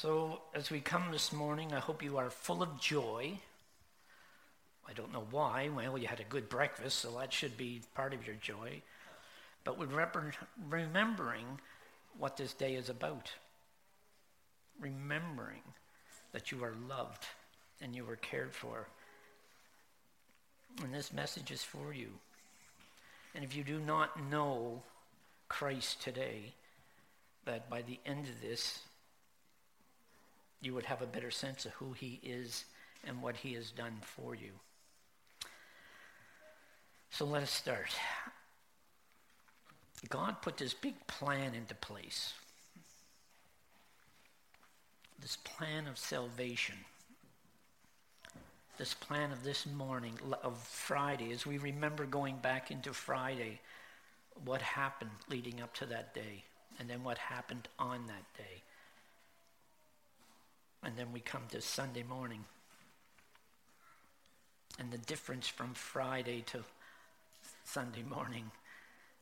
So, as we come this morning, I hope you are full of joy. I don't know why. Well, you had a good breakfast, so that should be part of your joy. But with remembering what this day is about, remembering that you are loved and you are cared for. And this message is for you. And if you do not know Christ today, that by the end of this, you would have a better sense of who he is and what he has done for you. So let us start. God put this big plan into place. This plan of salvation. This plan of this morning, of Friday, as we remember going back into Friday, what happened leading up to that day, and then what happened on that day. And then we come to Sunday morning. And the difference from Friday to Sunday morning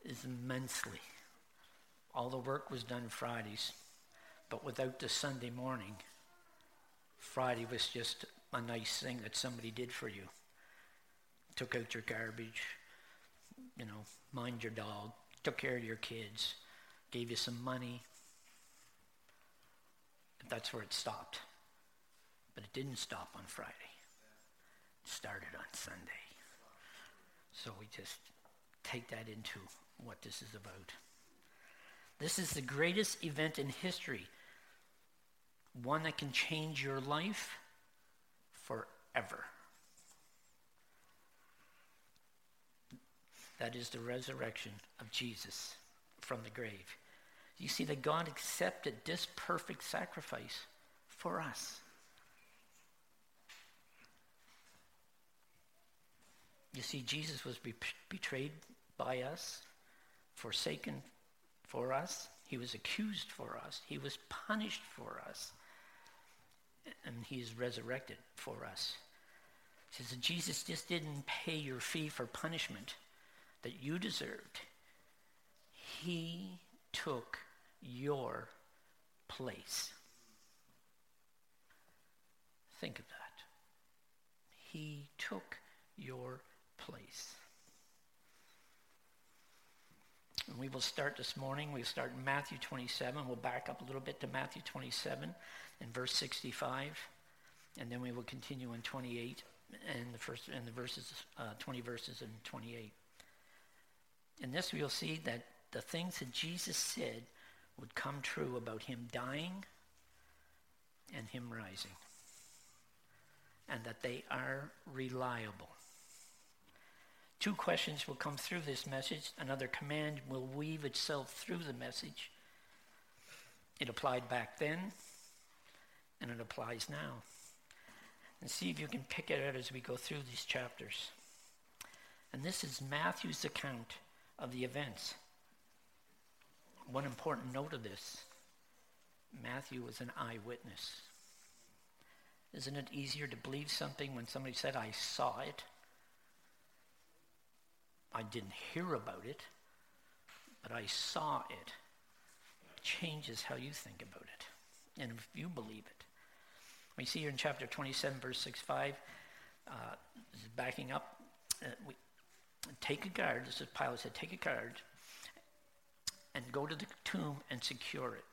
is immensely. All the work was done Fridays, but without the Sunday morning, Friday was just a nice thing that somebody did for you. Took out your garbage, you know, mind your dog, took care of your kids, gave you some money, that's where it stopped. But it didn't stop on Friday. It started on Sunday. So we just take that into what this is about. This is the greatest event in history, one that can change your life forever. That is the resurrection of Jesus from the grave. You see that God accepted this perfect sacrifice for us. You see, Jesus was be- betrayed by us, forsaken for us. He was accused for us. He was punished for us. And he is resurrected for us. Jesus just didn't pay your fee for punishment that you deserved. He took your place. Think of that. He took your place. And we will start this morning. We'll start in Matthew 27. We'll back up a little bit to Matthew 27 and verse 65. And then we will continue in 28 and the first and the verses, uh, 20 verses and 28. In this we'll see that the things that Jesus said would come true about him dying and him rising. And that they are reliable. Two questions will come through this message. Another command will weave itself through the message. It applied back then, and it applies now. And see if you can pick it out as we go through these chapters. And this is Matthew's account of the events. One important note of this Matthew was an eyewitness. Isn't it easier to believe something when somebody said, I saw it? I didn't hear about it, but I saw it. it changes how you think about it and if you believe it. We see here in chapter 27, verse 6 5, uh, backing up. Uh, we, take a guard, this is Pilate said, take a guard and go to the tomb and secure it.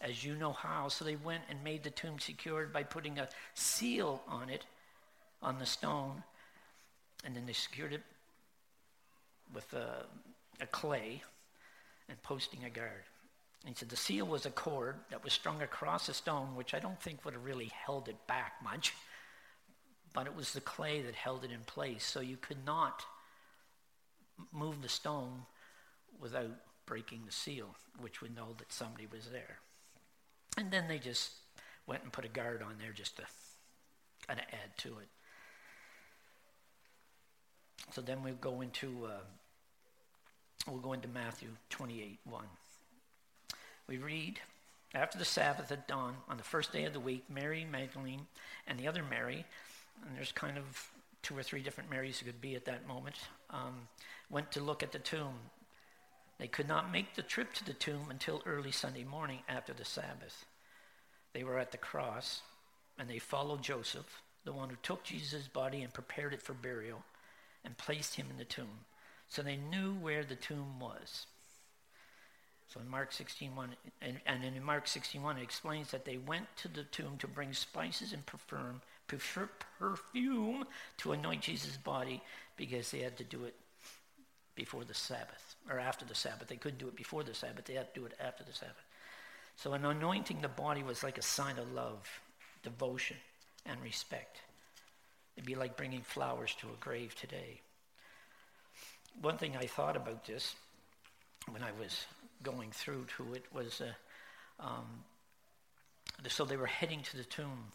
As you know how. So they went and made the tomb secured by putting a seal on it, on the stone, and then they secured it with a, a clay and posting a guard. And he said the seal was a cord that was strung across a stone, which I don't think would have really held it back much, but it was the clay that held it in place. So you could not move the stone without breaking the seal, which would know that somebody was there. And then they just went and put a guard on there just to kind of add to it. So then we go into uh, we'll go into Matthew 28, 1. We read, after the Sabbath at dawn, on the first day of the week, Mary Magdalene and the other Mary, and there's kind of two or three different Marys who could be at that moment, um, went to look at the tomb. They could not make the trip to the tomb until early Sunday morning after the Sabbath. they were at the cross and they followed Joseph, the one who took Jesus' body and prepared it for burial and placed him in the tomb. So they knew where the tomb was. So in Mark 16:1, and, and in Mark 61, it explains that they went to the tomb to bring spices and perfume, perfume to anoint Jesus' body because they had to do it before the Sabbath or after the Sabbath. They couldn't do it before the Sabbath; they had to do it after the Sabbath. So an anointing the body was like a sign of love, devotion, and respect. It'd be like bringing flowers to a grave today. One thing I thought about this when I was going through to it was uh, um, so they were heading to the tomb,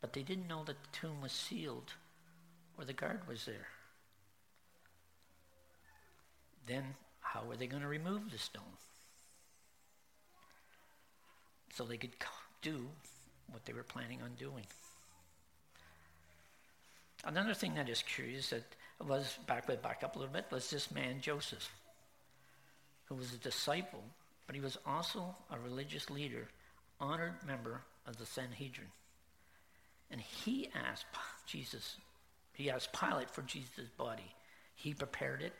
but they didn't know that the tomb was sealed or the guard was there. Then, how were they going to remove the stone? So they could do what they were planning on doing. Another thing that is curious that was back back up a little bit was this man Joseph who was a disciple, but he was also a religious leader, honored member of the Sanhedrin. And he asked Jesus, he asked Pilate for Jesus' body. He prepared it,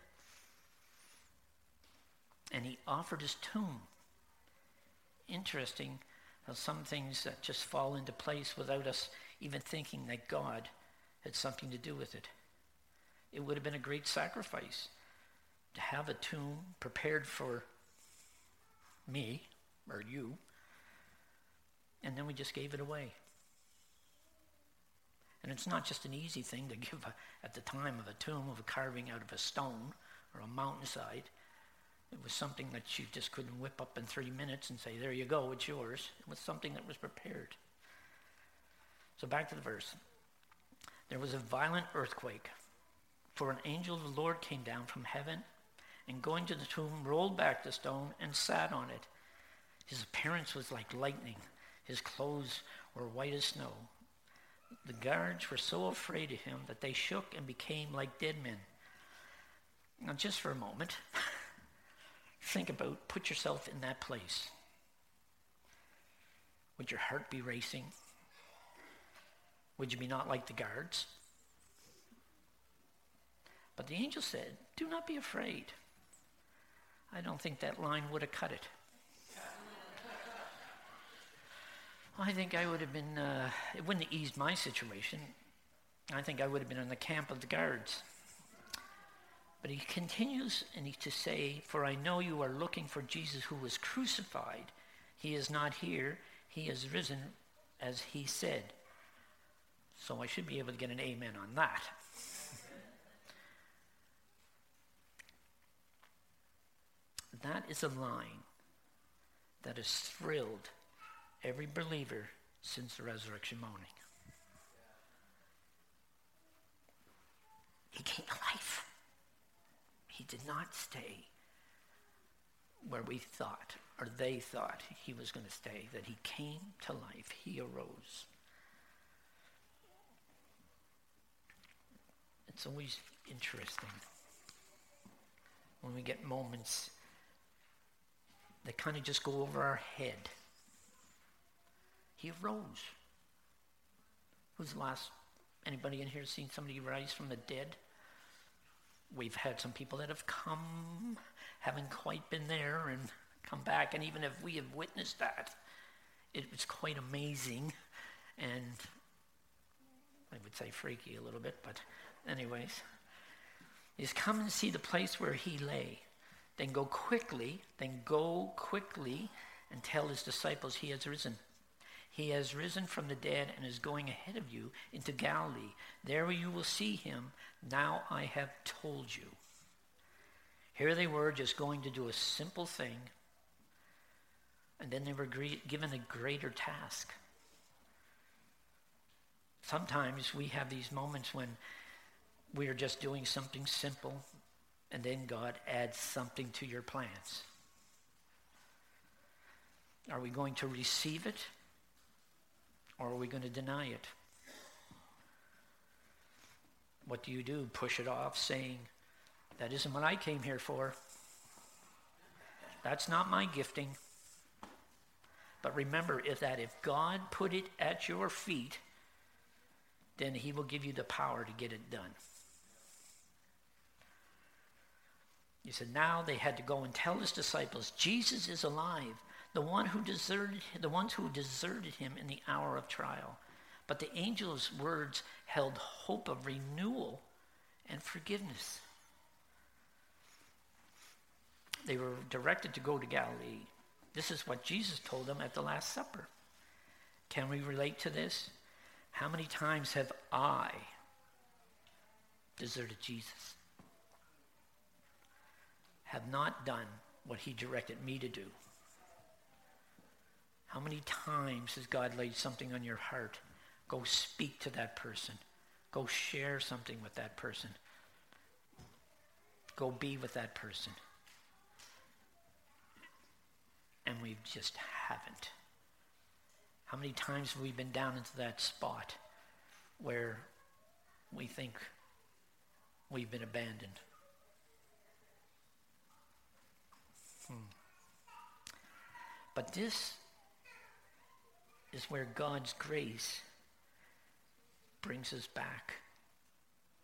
and he offered his tomb. Interesting how some things that just fall into place without us even thinking that God had something to do with it. It would have been a great sacrifice to have a tomb prepared for me or you, and then we just gave it away. And it's not just an easy thing to give a, at the time of a tomb of a carving out of a stone or a mountainside. It was something that you just couldn't whip up in three minutes and say, there you go, it's yours. It was something that was prepared. So back to the verse. There was a violent earthquake, for an angel of the Lord came down from heaven and going to the tomb, rolled back the stone and sat on it. His appearance was like lightning. His clothes were white as snow. The guards were so afraid of him that they shook and became like dead men. Now, just for a moment, think about, put yourself in that place. Would your heart be racing? Would you be not like the guards? But the angel said, Do not be afraid. I don't think that line would have cut it. I think I would have been, uh, it wouldn't have eased my situation. I think I would have been in the camp of the guards. But he continues and he to say, For I know you are looking for Jesus who was crucified. He is not here. He has risen as he said. So I should be able to get an amen on that. That is a line that has thrilled every believer since the resurrection morning. He came to life. He did not stay where we thought, or they thought he was going to stay, that he came to life. He arose. It's always interesting when we get moments that kind of just go over our head. He arose. Who's the last? Anybody in here seen somebody rise from the dead? We've had some people that have come, haven't quite been there, and come back. And even if we have witnessed that, it was quite amazing and I would say freaky a little bit, but anyways. Is come and see the place where he lay. Then go quickly, then go quickly and tell his disciples he has risen. He has risen from the dead and is going ahead of you into Galilee. There you will see him. Now I have told you. Here they were just going to do a simple thing, and then they were given a greater task. Sometimes we have these moments when we are just doing something simple and then God adds something to your plans. Are we going to receive it or are we going to deny it? What do you do? Push it off, saying, That isn't what I came here for. That's not my gifting. But remember is that if God put it at your feet, then he will give you the power to get it done. He said, now they had to go and tell his disciples, Jesus is alive, the one who deserted, the ones who deserted him in the hour of trial. But the angel's words held hope of renewal and forgiveness. They were directed to go to Galilee. This is what Jesus told them at the Last Supper. Can we relate to this? How many times have I deserted Jesus? Have not done what he directed me to do? How many times has God laid something on your heart? Go speak to that person. Go share something with that person. Go be with that person. And we just haven't. How many times have we been down into that spot where we think we've been abandoned? Hmm. But this is where God's grace brings us back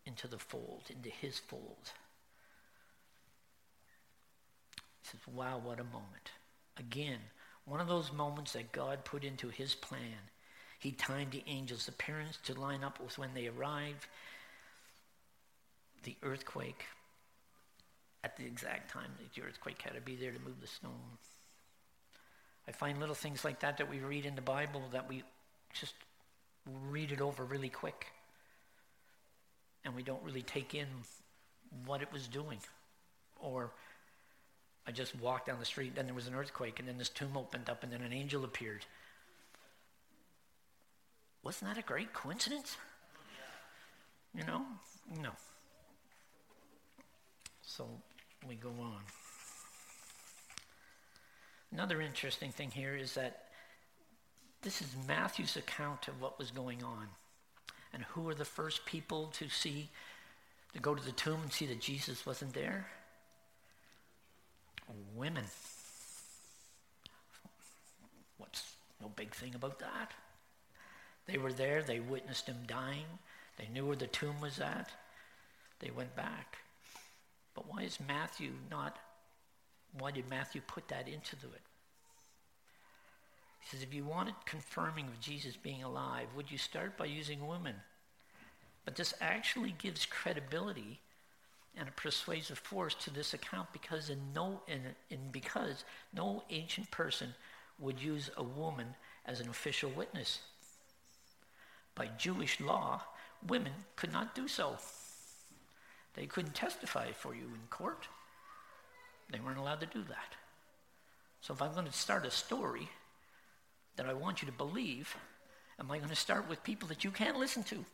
into the fold, into his fold. He says, wow, what a moment. Again, one of those moments that God put into his plan. He timed the angels' appearance to line up with when they arrived. The earthquake, at the exact time that the earthquake had to be there to move the stone. I find little things like that that we read in the Bible that we just read it over really quick. And we don't really take in what it was doing. Or I just walked down the street, then there was an earthquake, and then this tomb opened up, and then an angel appeared. Wasn't that a great coincidence? You know? No. So we go on. Another interesting thing here is that this is Matthew's account of what was going on. And who were the first people to see, to go to the tomb and see that Jesus wasn't there? women. What's no big thing about that? They were there, they witnessed him dying, they knew where the tomb was at, they went back. But why is Matthew not, why did Matthew put that into it? He says, if you wanted confirming of Jesus being alive, would you start by using women? But this actually gives credibility and a persuasive force to this account because in no in, in because no ancient person would use a woman as an official witness. By Jewish law, women could not do so. They couldn't testify for you in court. They weren't allowed to do that. So if I'm going to start a story that I want you to believe, am I going to start with people that you can't listen to?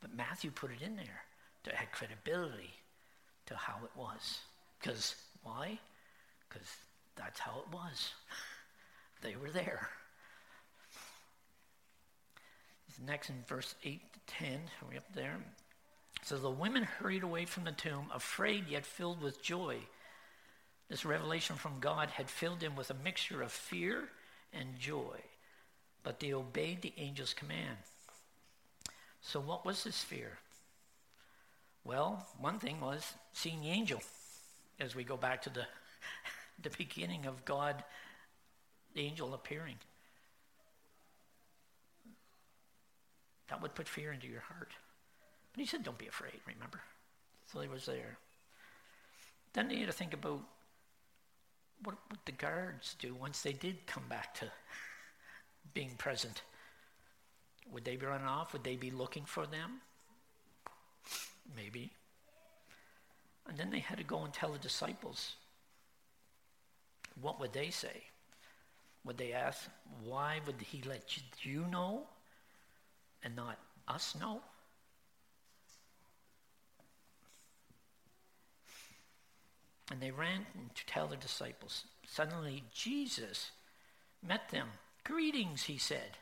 But Matthew put it in there to add credibility to how it was. Because why? Because that's how it was. they were there. Next in verse 8 to 10, are we up there? So the women hurried away from the tomb, afraid yet filled with joy. This revelation from God had filled them with a mixture of fear and joy, but they obeyed the angel's command. So, what was this fear? Well, one thing was seeing the angel as we go back to the, the beginning of God, the angel appearing. That would put fear into your heart. But he said, don't be afraid, remember? So he was there. Then you had to think about what would the guards do once they did come back to being present? Would they be running off? Would they be looking for them? Maybe. And then they had to go and tell the disciples. What would they say? Would they ask, why would he let you know and not us know? And they ran to tell the disciples. Suddenly, Jesus met them. Greetings, he said.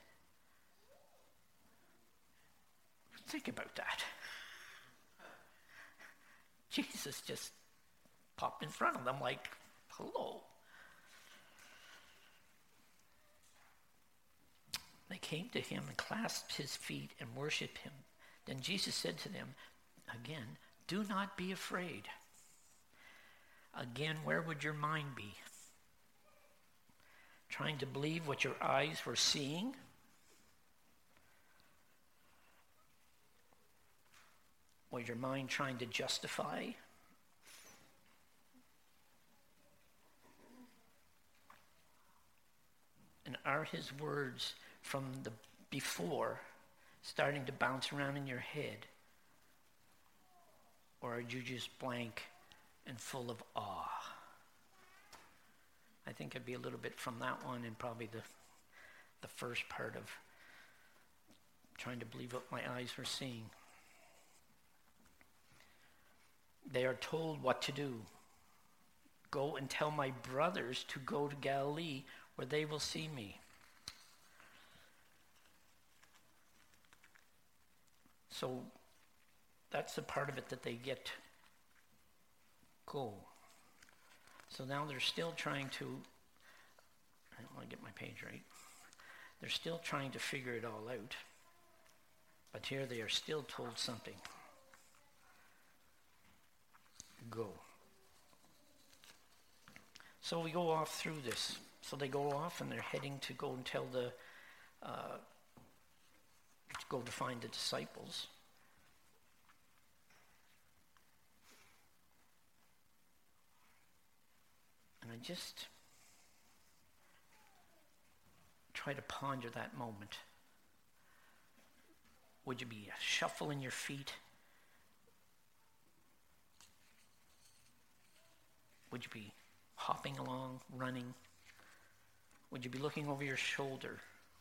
Think about that. Jesus just popped in front of them like, hello. They came to him and clasped his feet and worshiped him. Then Jesus said to them, again, Do not be afraid. Again, where would your mind be? Trying to believe what your eyes were seeing? Was your mind trying to justify? And are his words from the before starting to bounce around in your head? Or are you just blank and full of awe? I think I'd be a little bit from that one and probably the, the first part of trying to believe what my eyes were seeing. They are told what to do. Go and tell my brothers to go to Galilee where they will see me. So that's the part of it that they get go. So now they're still trying to, I don't want to get my page right. They're still trying to figure it all out. But here they are still told something go. So we go off through this. So they go off and they're heading to go and tell the, uh, to go to find the disciples. I just try to ponder that moment. Would you be shuffling your feet? Would you be hopping along, running? Would you be looking over your shoulder,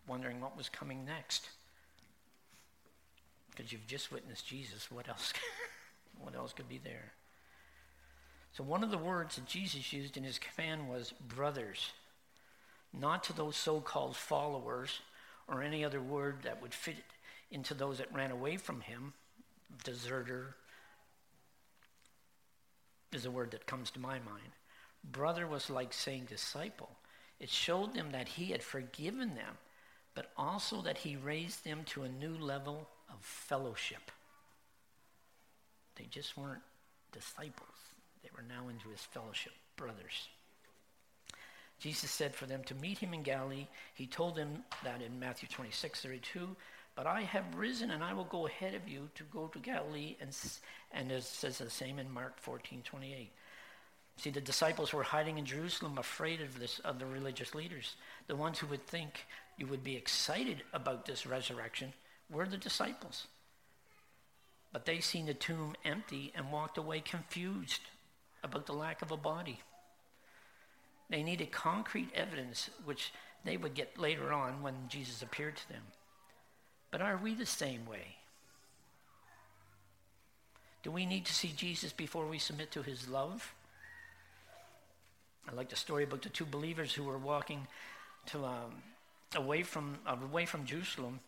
wondering what was coming next? Because you've just witnessed Jesus. What else? what else could be there? So one of the words that Jesus used in his command was brothers, not to those so-called followers or any other word that would fit into those that ran away from him, deserter, is a word that comes to my mind. Brother was like saying disciple. It showed them that he had forgiven them, but also that he raised them to a new level of fellowship. They just weren't disciples, they were now into his fellowship, brothers. Jesus said for them to meet him in Galilee. He told them that in Matthew 26, 32. But I have risen and I will go ahead of you to go to Galilee. And, and it says the same in Mark 14 28. See, the disciples were hiding in Jerusalem, afraid of this of the religious leaders. The ones who would think you would be excited about this resurrection were the disciples. But they seen the tomb empty and walked away confused about the lack of a body. They needed concrete evidence, which they would get later on when Jesus appeared to them. But are we the same way? Do we need to see Jesus before we submit to his love? I like the story about the two believers who were walking to um, away from away from Jerusalem,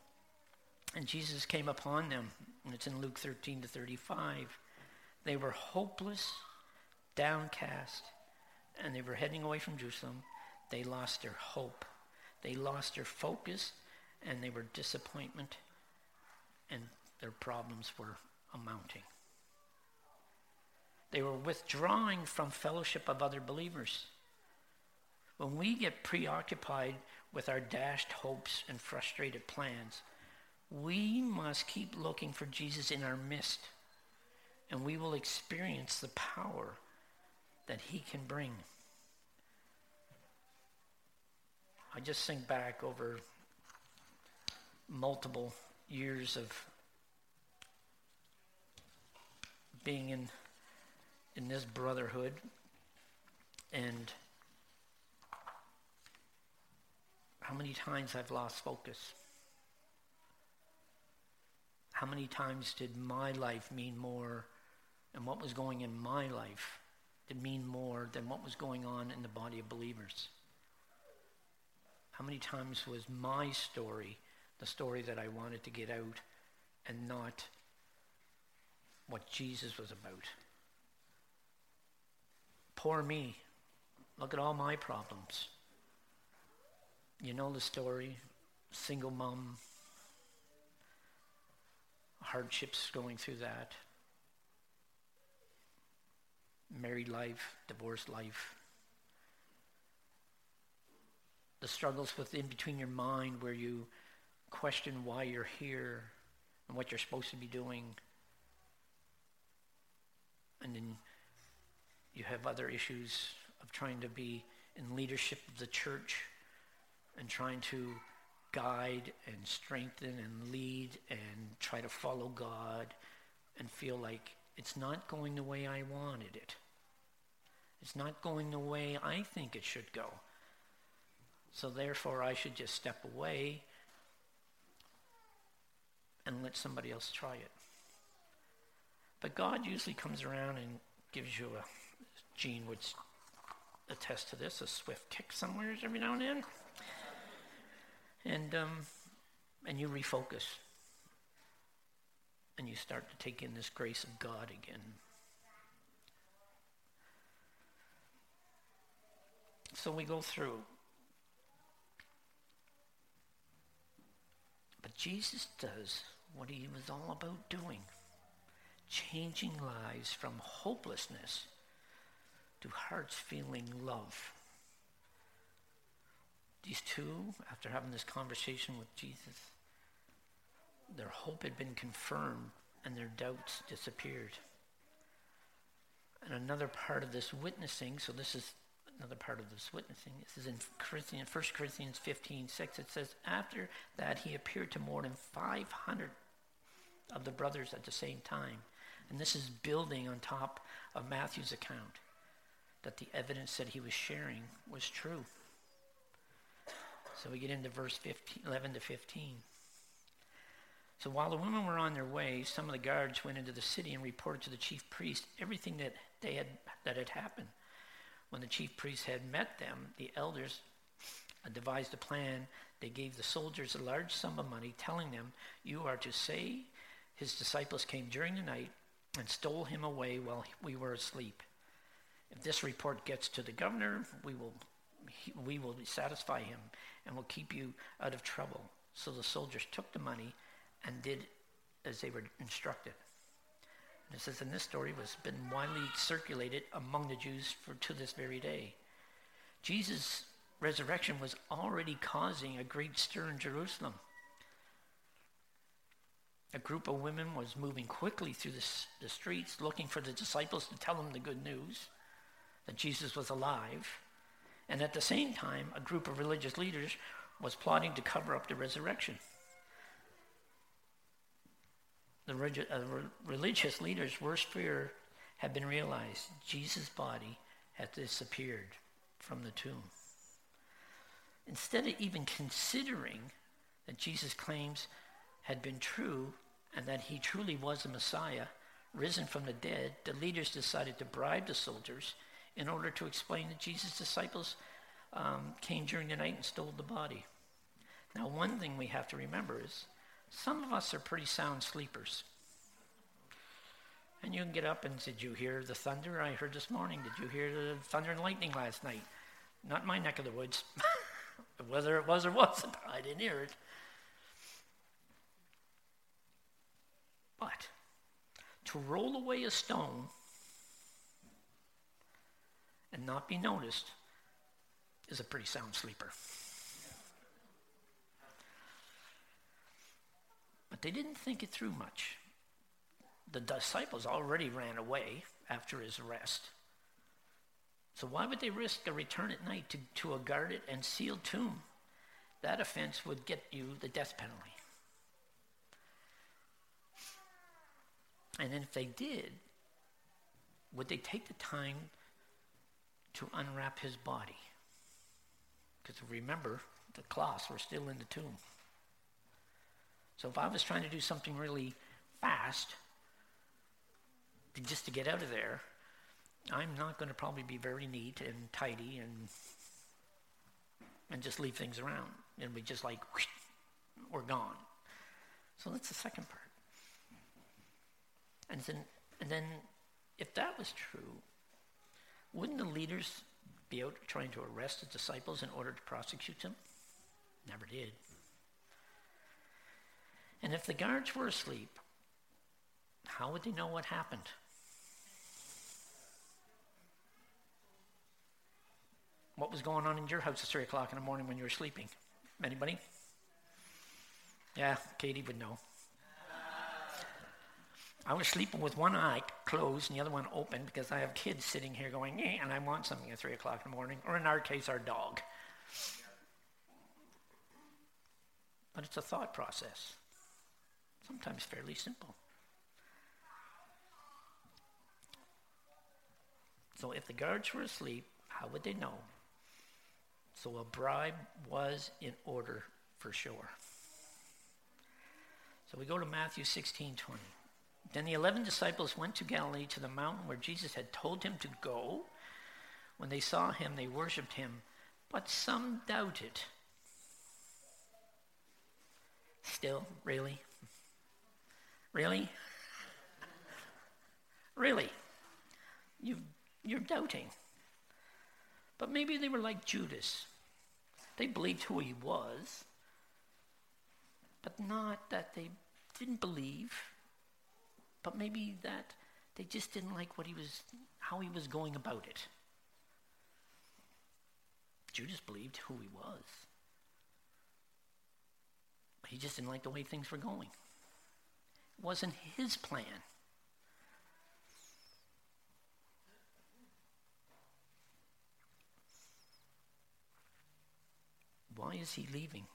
and Jesus came upon them. And it's in Luke 13 to 35. They were hopeless, downcast, and they were heading away from Jerusalem. They lost their hope. They lost their focus and they were disappointment, and their problems were amounting. They were withdrawing from fellowship of other believers. When we get preoccupied with our dashed hopes and frustrated plans, we must keep looking for Jesus in our midst, and we will experience the power that he can bring. I just think back over multiple years of being in in this brotherhood and how many times I've lost focus. How many times did my life mean more and what was going in my life did mean more than what was going on in the body of believers? How many times was my story the story that I wanted to get out and not what Jesus was about. Poor me. Look at all my problems. You know the story. single mom, hardships going through that, married life, divorced life, the struggles within between your mind where you question why you're here and what you're supposed to be doing. And then you have other issues of trying to be in leadership of the church and trying to guide and strengthen and lead and try to follow God and feel like it's not going the way I wanted it. It's not going the way I think it should go. So therefore, I should just step away and let somebody else try it. But God usually comes around and gives you a, Gene would attest to this, a swift kick somewhere every now and then. And, um, and you refocus. And you start to take in this grace of God again. So we go through. But Jesus does what he was all about doing changing lives from hopelessness to hearts feeling love. These two, after having this conversation with Jesus, their hope had been confirmed and their doubts disappeared. And another part of this witnessing, so this is another part of this witnessing. This is in Corinthians, 1 Corinthians 15, 6. It says, After that he appeared to more than 500 of the brothers at the same time. And this is building on top of Matthew's account that the evidence that he was sharing was true. So we get into verse 15, 11 to 15. So while the women were on their way, some of the guards went into the city and reported to the chief priest everything that they had that had happened. When the chief priests had met them, the elders devised a plan. They gave the soldiers a large sum of money, telling them, You are to say his disciples came during the night and stole him away while we were asleep. If this report gets to the governor, we will, we will satisfy him and will keep you out of trouble. So the soldiers took the money and did as they were instructed. It says, and this story was been widely circulated among the Jews for to this very day. Jesus' resurrection was already causing a great stir in Jerusalem. A group of women was moving quickly through the, the streets looking for the disciples to tell them the good news that Jesus was alive. And at the same time, a group of religious leaders was plotting to cover up the resurrection the uh, religious leaders' worst fear had been realized. Jesus' body had disappeared from the tomb. Instead of even considering that Jesus' claims had been true and that he truly was the Messiah, risen from the dead, the leaders decided to bribe the soldiers in order to explain that Jesus' disciples um, came during the night and stole the body. Now, one thing we have to remember is some of us are pretty sound sleepers. And you can get up and did you hear the thunder I heard this morning? Did you hear the thunder and lightning last night? Not my neck of the woods. Whether it was or wasn't, I didn't hear it. But to roll away a stone and not be noticed is a pretty sound sleeper. They didn't think it through much. The disciples already ran away after his arrest. So why would they risk a return at night to, to a guarded and sealed tomb? That offense would get you the death penalty. And then if they did, would they take the time to unwrap his body? Because remember, the cloths were still in the tomb. So if I was trying to do something really fast, just to get out of there, I'm not going to probably be very neat and tidy and and just leave things around. And we just like, whoosh, we're gone. So that's the second part. And then, and then if that was true, wouldn't the leaders be out trying to arrest the disciples in order to prosecute them? Never did. And if the guards were asleep, how would they know what happened? What was going on in your house at 3 o'clock in the morning when you were sleeping? Anybody? Yeah, Katie would know. I was sleeping with one eye closed and the other one open because I have kids sitting here going, eh, and I want something at 3 o'clock in the morning, or in our case, our dog. But it's a thought process, sometimes fairly simple. So if the guards were asleep, how would they know? So a bribe was in order for sure. So we go to Matthew 16 20. Then the eleven disciples went to Galilee to the mountain where Jesus had told him to go. When they saw him, they worshipped him, but some doubted. Still, really? Really? Really? You, you're doubting. But maybe they were like Judas. They believed who he was, but not that they didn't believe, but maybe that they just didn't like what he was, how he was going about it. Judas believed who he was. He just didn't like the way things were going. Wasn't his plan. Why is he leaving?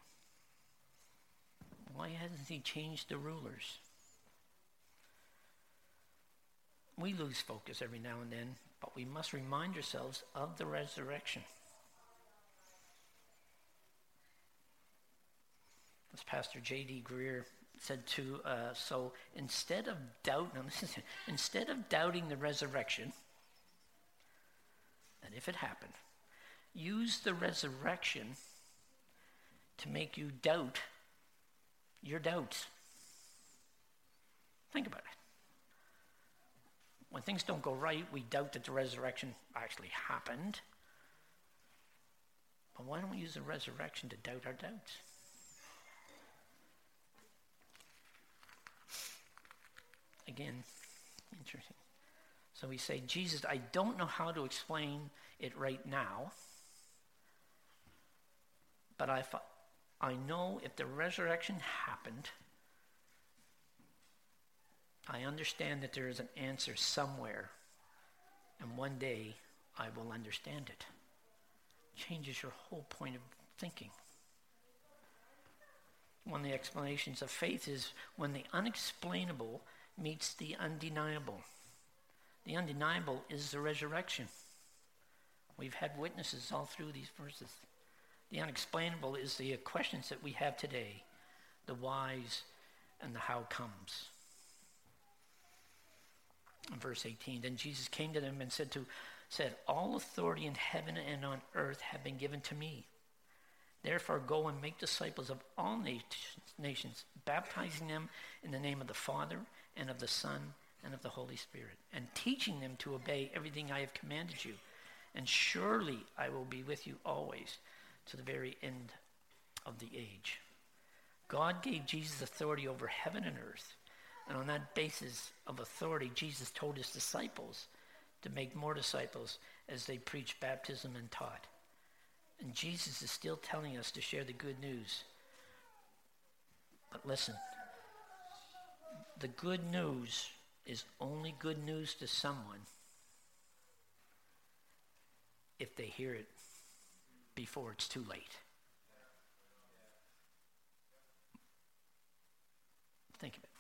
Why hasn't he changed the rulers? We lose focus every now and then, but we must remind ourselves of the resurrection. As Pastor J.D. Greear said to uh, so instead of doubt, listen, instead of doubting the resurrection, and if it happened, use the resurrection to make you doubt your doubts. Think about it. When things don't go right, we doubt that the resurrection actually happened. But why don't we use the resurrection to doubt our doubts? Again, interesting. So we say, Jesus, I don't know how to explain it right now, but I, I know if the resurrection happened, I understand that there is an answer somewhere, and one day I will understand it. Changes your whole point of thinking. One of the explanations of faith is when the unexplainable meets the undeniable. The undeniable is the resurrection. We've had witnesses all through these verses. The unexplainable is the questions that we have today the whys and the how comes. In verse 18, then Jesus came to them and said to said, All authority in heaven and on earth have been given to me. Therefore, go and make disciples of all nations, baptizing them in the name of the Father and of the Son and of the Holy Spirit, and teaching them to obey everything I have commanded you. And surely I will be with you always to the very end of the age. God gave Jesus authority over heaven and earth. And on that basis of authority, Jesus told his disciples to make more disciples as they preached baptism and taught. And Jesus is still telling us to share the good news. But listen, the good news is only good news to someone if they hear it before it's too late. Think of it.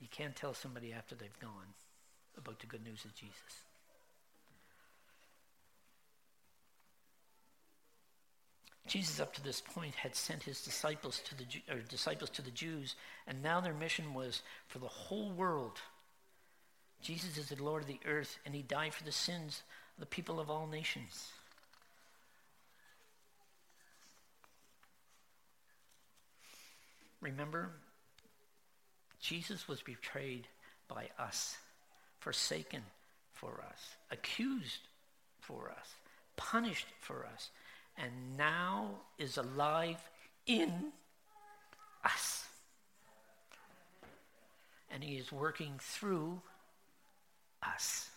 You can't tell somebody after they've gone about the good news of Jesus. Jesus, up to this point, had sent his disciples to the disciples to the Jews, and now their mission was for the whole world. Jesus is the Lord of the earth, and he died for the sins of the people of all nations. Remember, Jesus was betrayed by us, forsaken for us, accused for us, punished for us, and now is alive in us. and he is working through us.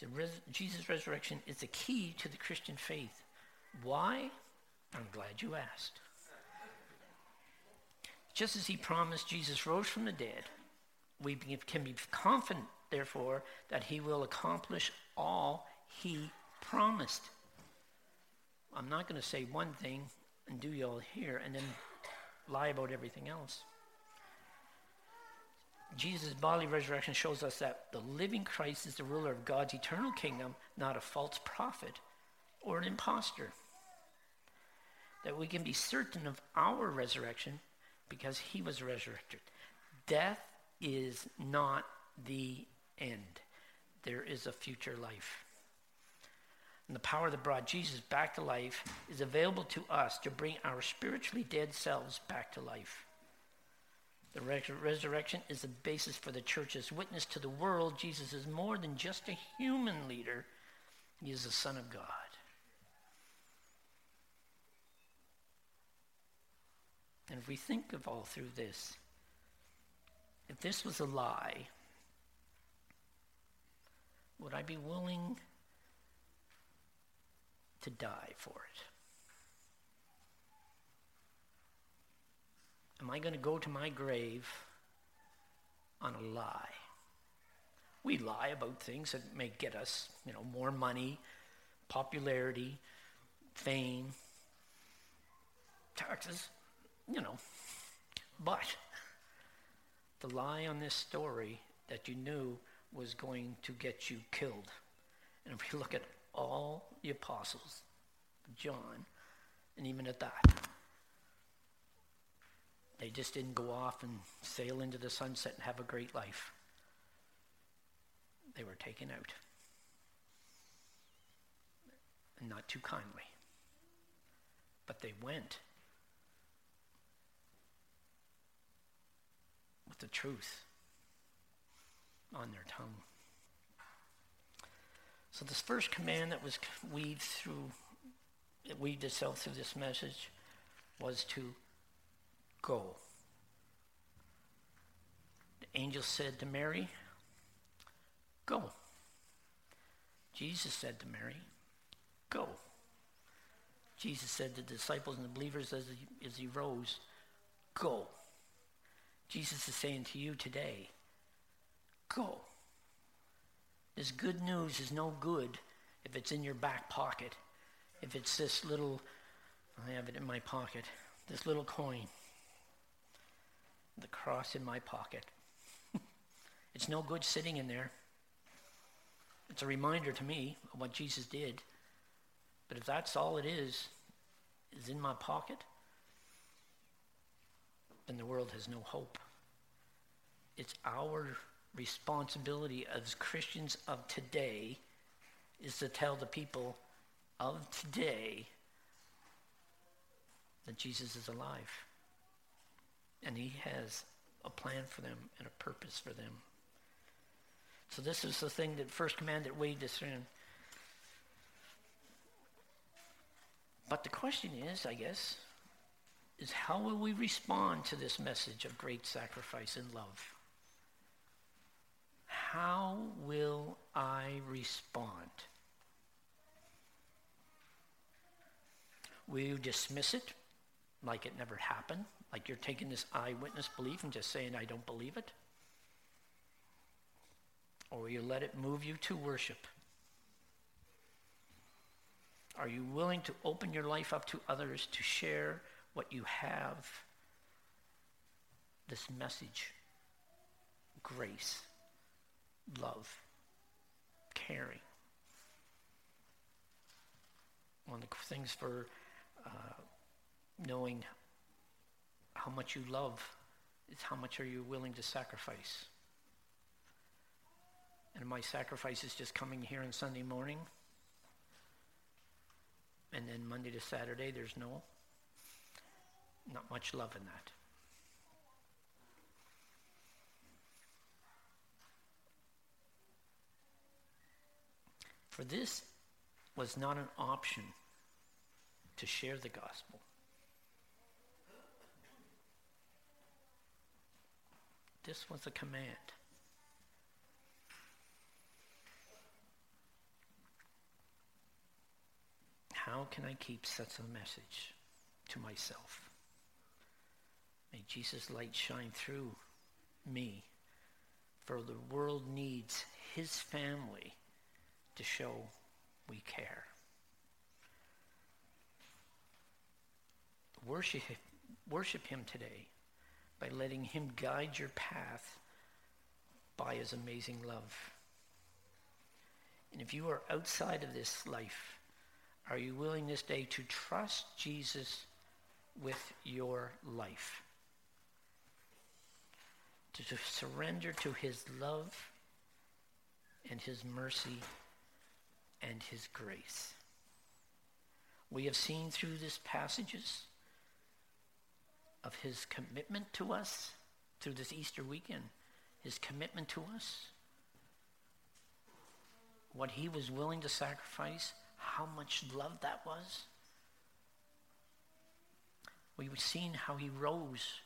So res- Jesus' resurrection is the key to the Christian faith. Why? I'm glad you asked. Just as he promised, Jesus rose from the dead. We can be confident, therefore, that he will accomplish all he promised. I'm not going to say one thing and do you all here and then lie about everything else. Jesus' bodily resurrection shows us that the living Christ is the ruler of God's eternal kingdom, not a false prophet or an impostor. That we can be certain of our resurrection because he was resurrected. Death is not the end, there is a future life. And the power that brought Jesus back to life is available to us to bring our spiritually dead selves back to life. The resurrection is the basis for the church's witness to the world. Jesus is more than just a human leader, he is the Son of God. And if we think of all through this, if this was a lie, would I be willing to die for it? Am I going to go to my grave on a lie? We lie about things that may get us, you know, more money, popularity, fame, taxes, you know. But the lie on this story that you knew was going to get you killed. And if we look at all the apostles, John, and even at that, they just didn't go off and sail into the sunset and have a great life. They were taken out. And not too kindly. But they went with the truth on their tongue. So this first command that was weaved through, that weaved itself through this message was to Go. The angel said to Mary, Go. Jesus said to Mary, Go. Jesus said to the disciples and the believers as he, as he rose, Go. Jesus is saying to you today, Go. This good news is no good if it's in your back pocket, if it's this little, I have it in my pocket, this little coin the cross in my pocket. it's no good sitting in there. It's a reminder to me of what Jesus did. But if that's all it is, is in my pocket, then the world has no hope. It's our responsibility as Christians of today is to tell the people of today that Jesus is alive and he has a plan for them and a purpose for them. So this is the thing that first command that weighed us. But the question is, I guess, is how will we respond to this message of great sacrifice and love? How will I respond? Will you dismiss it like it never happened? Like you're taking this eyewitness belief and just saying, I don't believe it? Or will you let it move you to worship? Are you willing to open your life up to others to share what you have? This message grace, love, caring. One of the things for uh, knowing how much you love is how much are you willing to sacrifice. And my sacrifice is just coming here on Sunday morning. And then Monday to Saturday, there's no, not much love in that. For this was not an option to share the gospel. This was a command. How can I keep such a message to myself? May Jesus' light shine through me, for the world needs his family to show we care. Worship, worship him today by letting him guide your path by his amazing love. And if you are outside of this life, are you willing this day to trust Jesus with your life? To, to surrender to his love and his mercy and his grace. We have seen through these passages of his commitment to us through this Easter weekend, his commitment to us, what he was willing to sacrifice, how much love that was. We've seen how he rose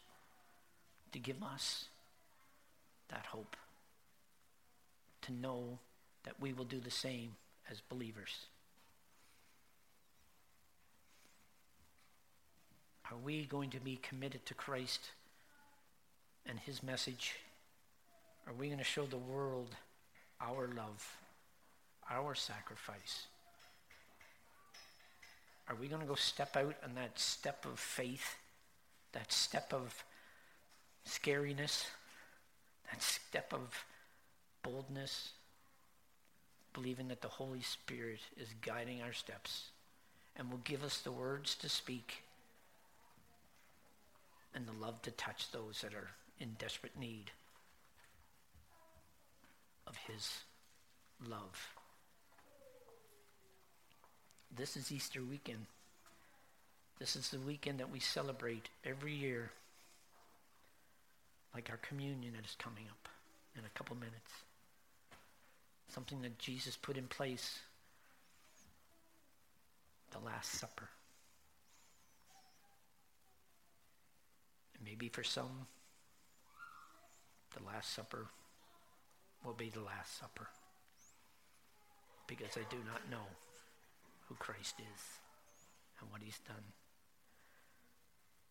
to give us that hope, to know that we will do the same as believers. Are we going to be committed to Christ and his message? Are we going to show the world our love, our sacrifice? Are we going to go step out on that step of faith, that step of scariness, that step of boldness, believing that the Holy Spirit is guiding our steps and will give us the words to speak and the love to touch those that are in desperate need of his love. This is Easter weekend. This is the weekend that we celebrate every year, like our communion that is coming up in a couple minutes. Something that Jesus put in place, the Last Supper. Maybe for some, the Last Supper will be the Last Supper because I do not know who Christ is and what he's done.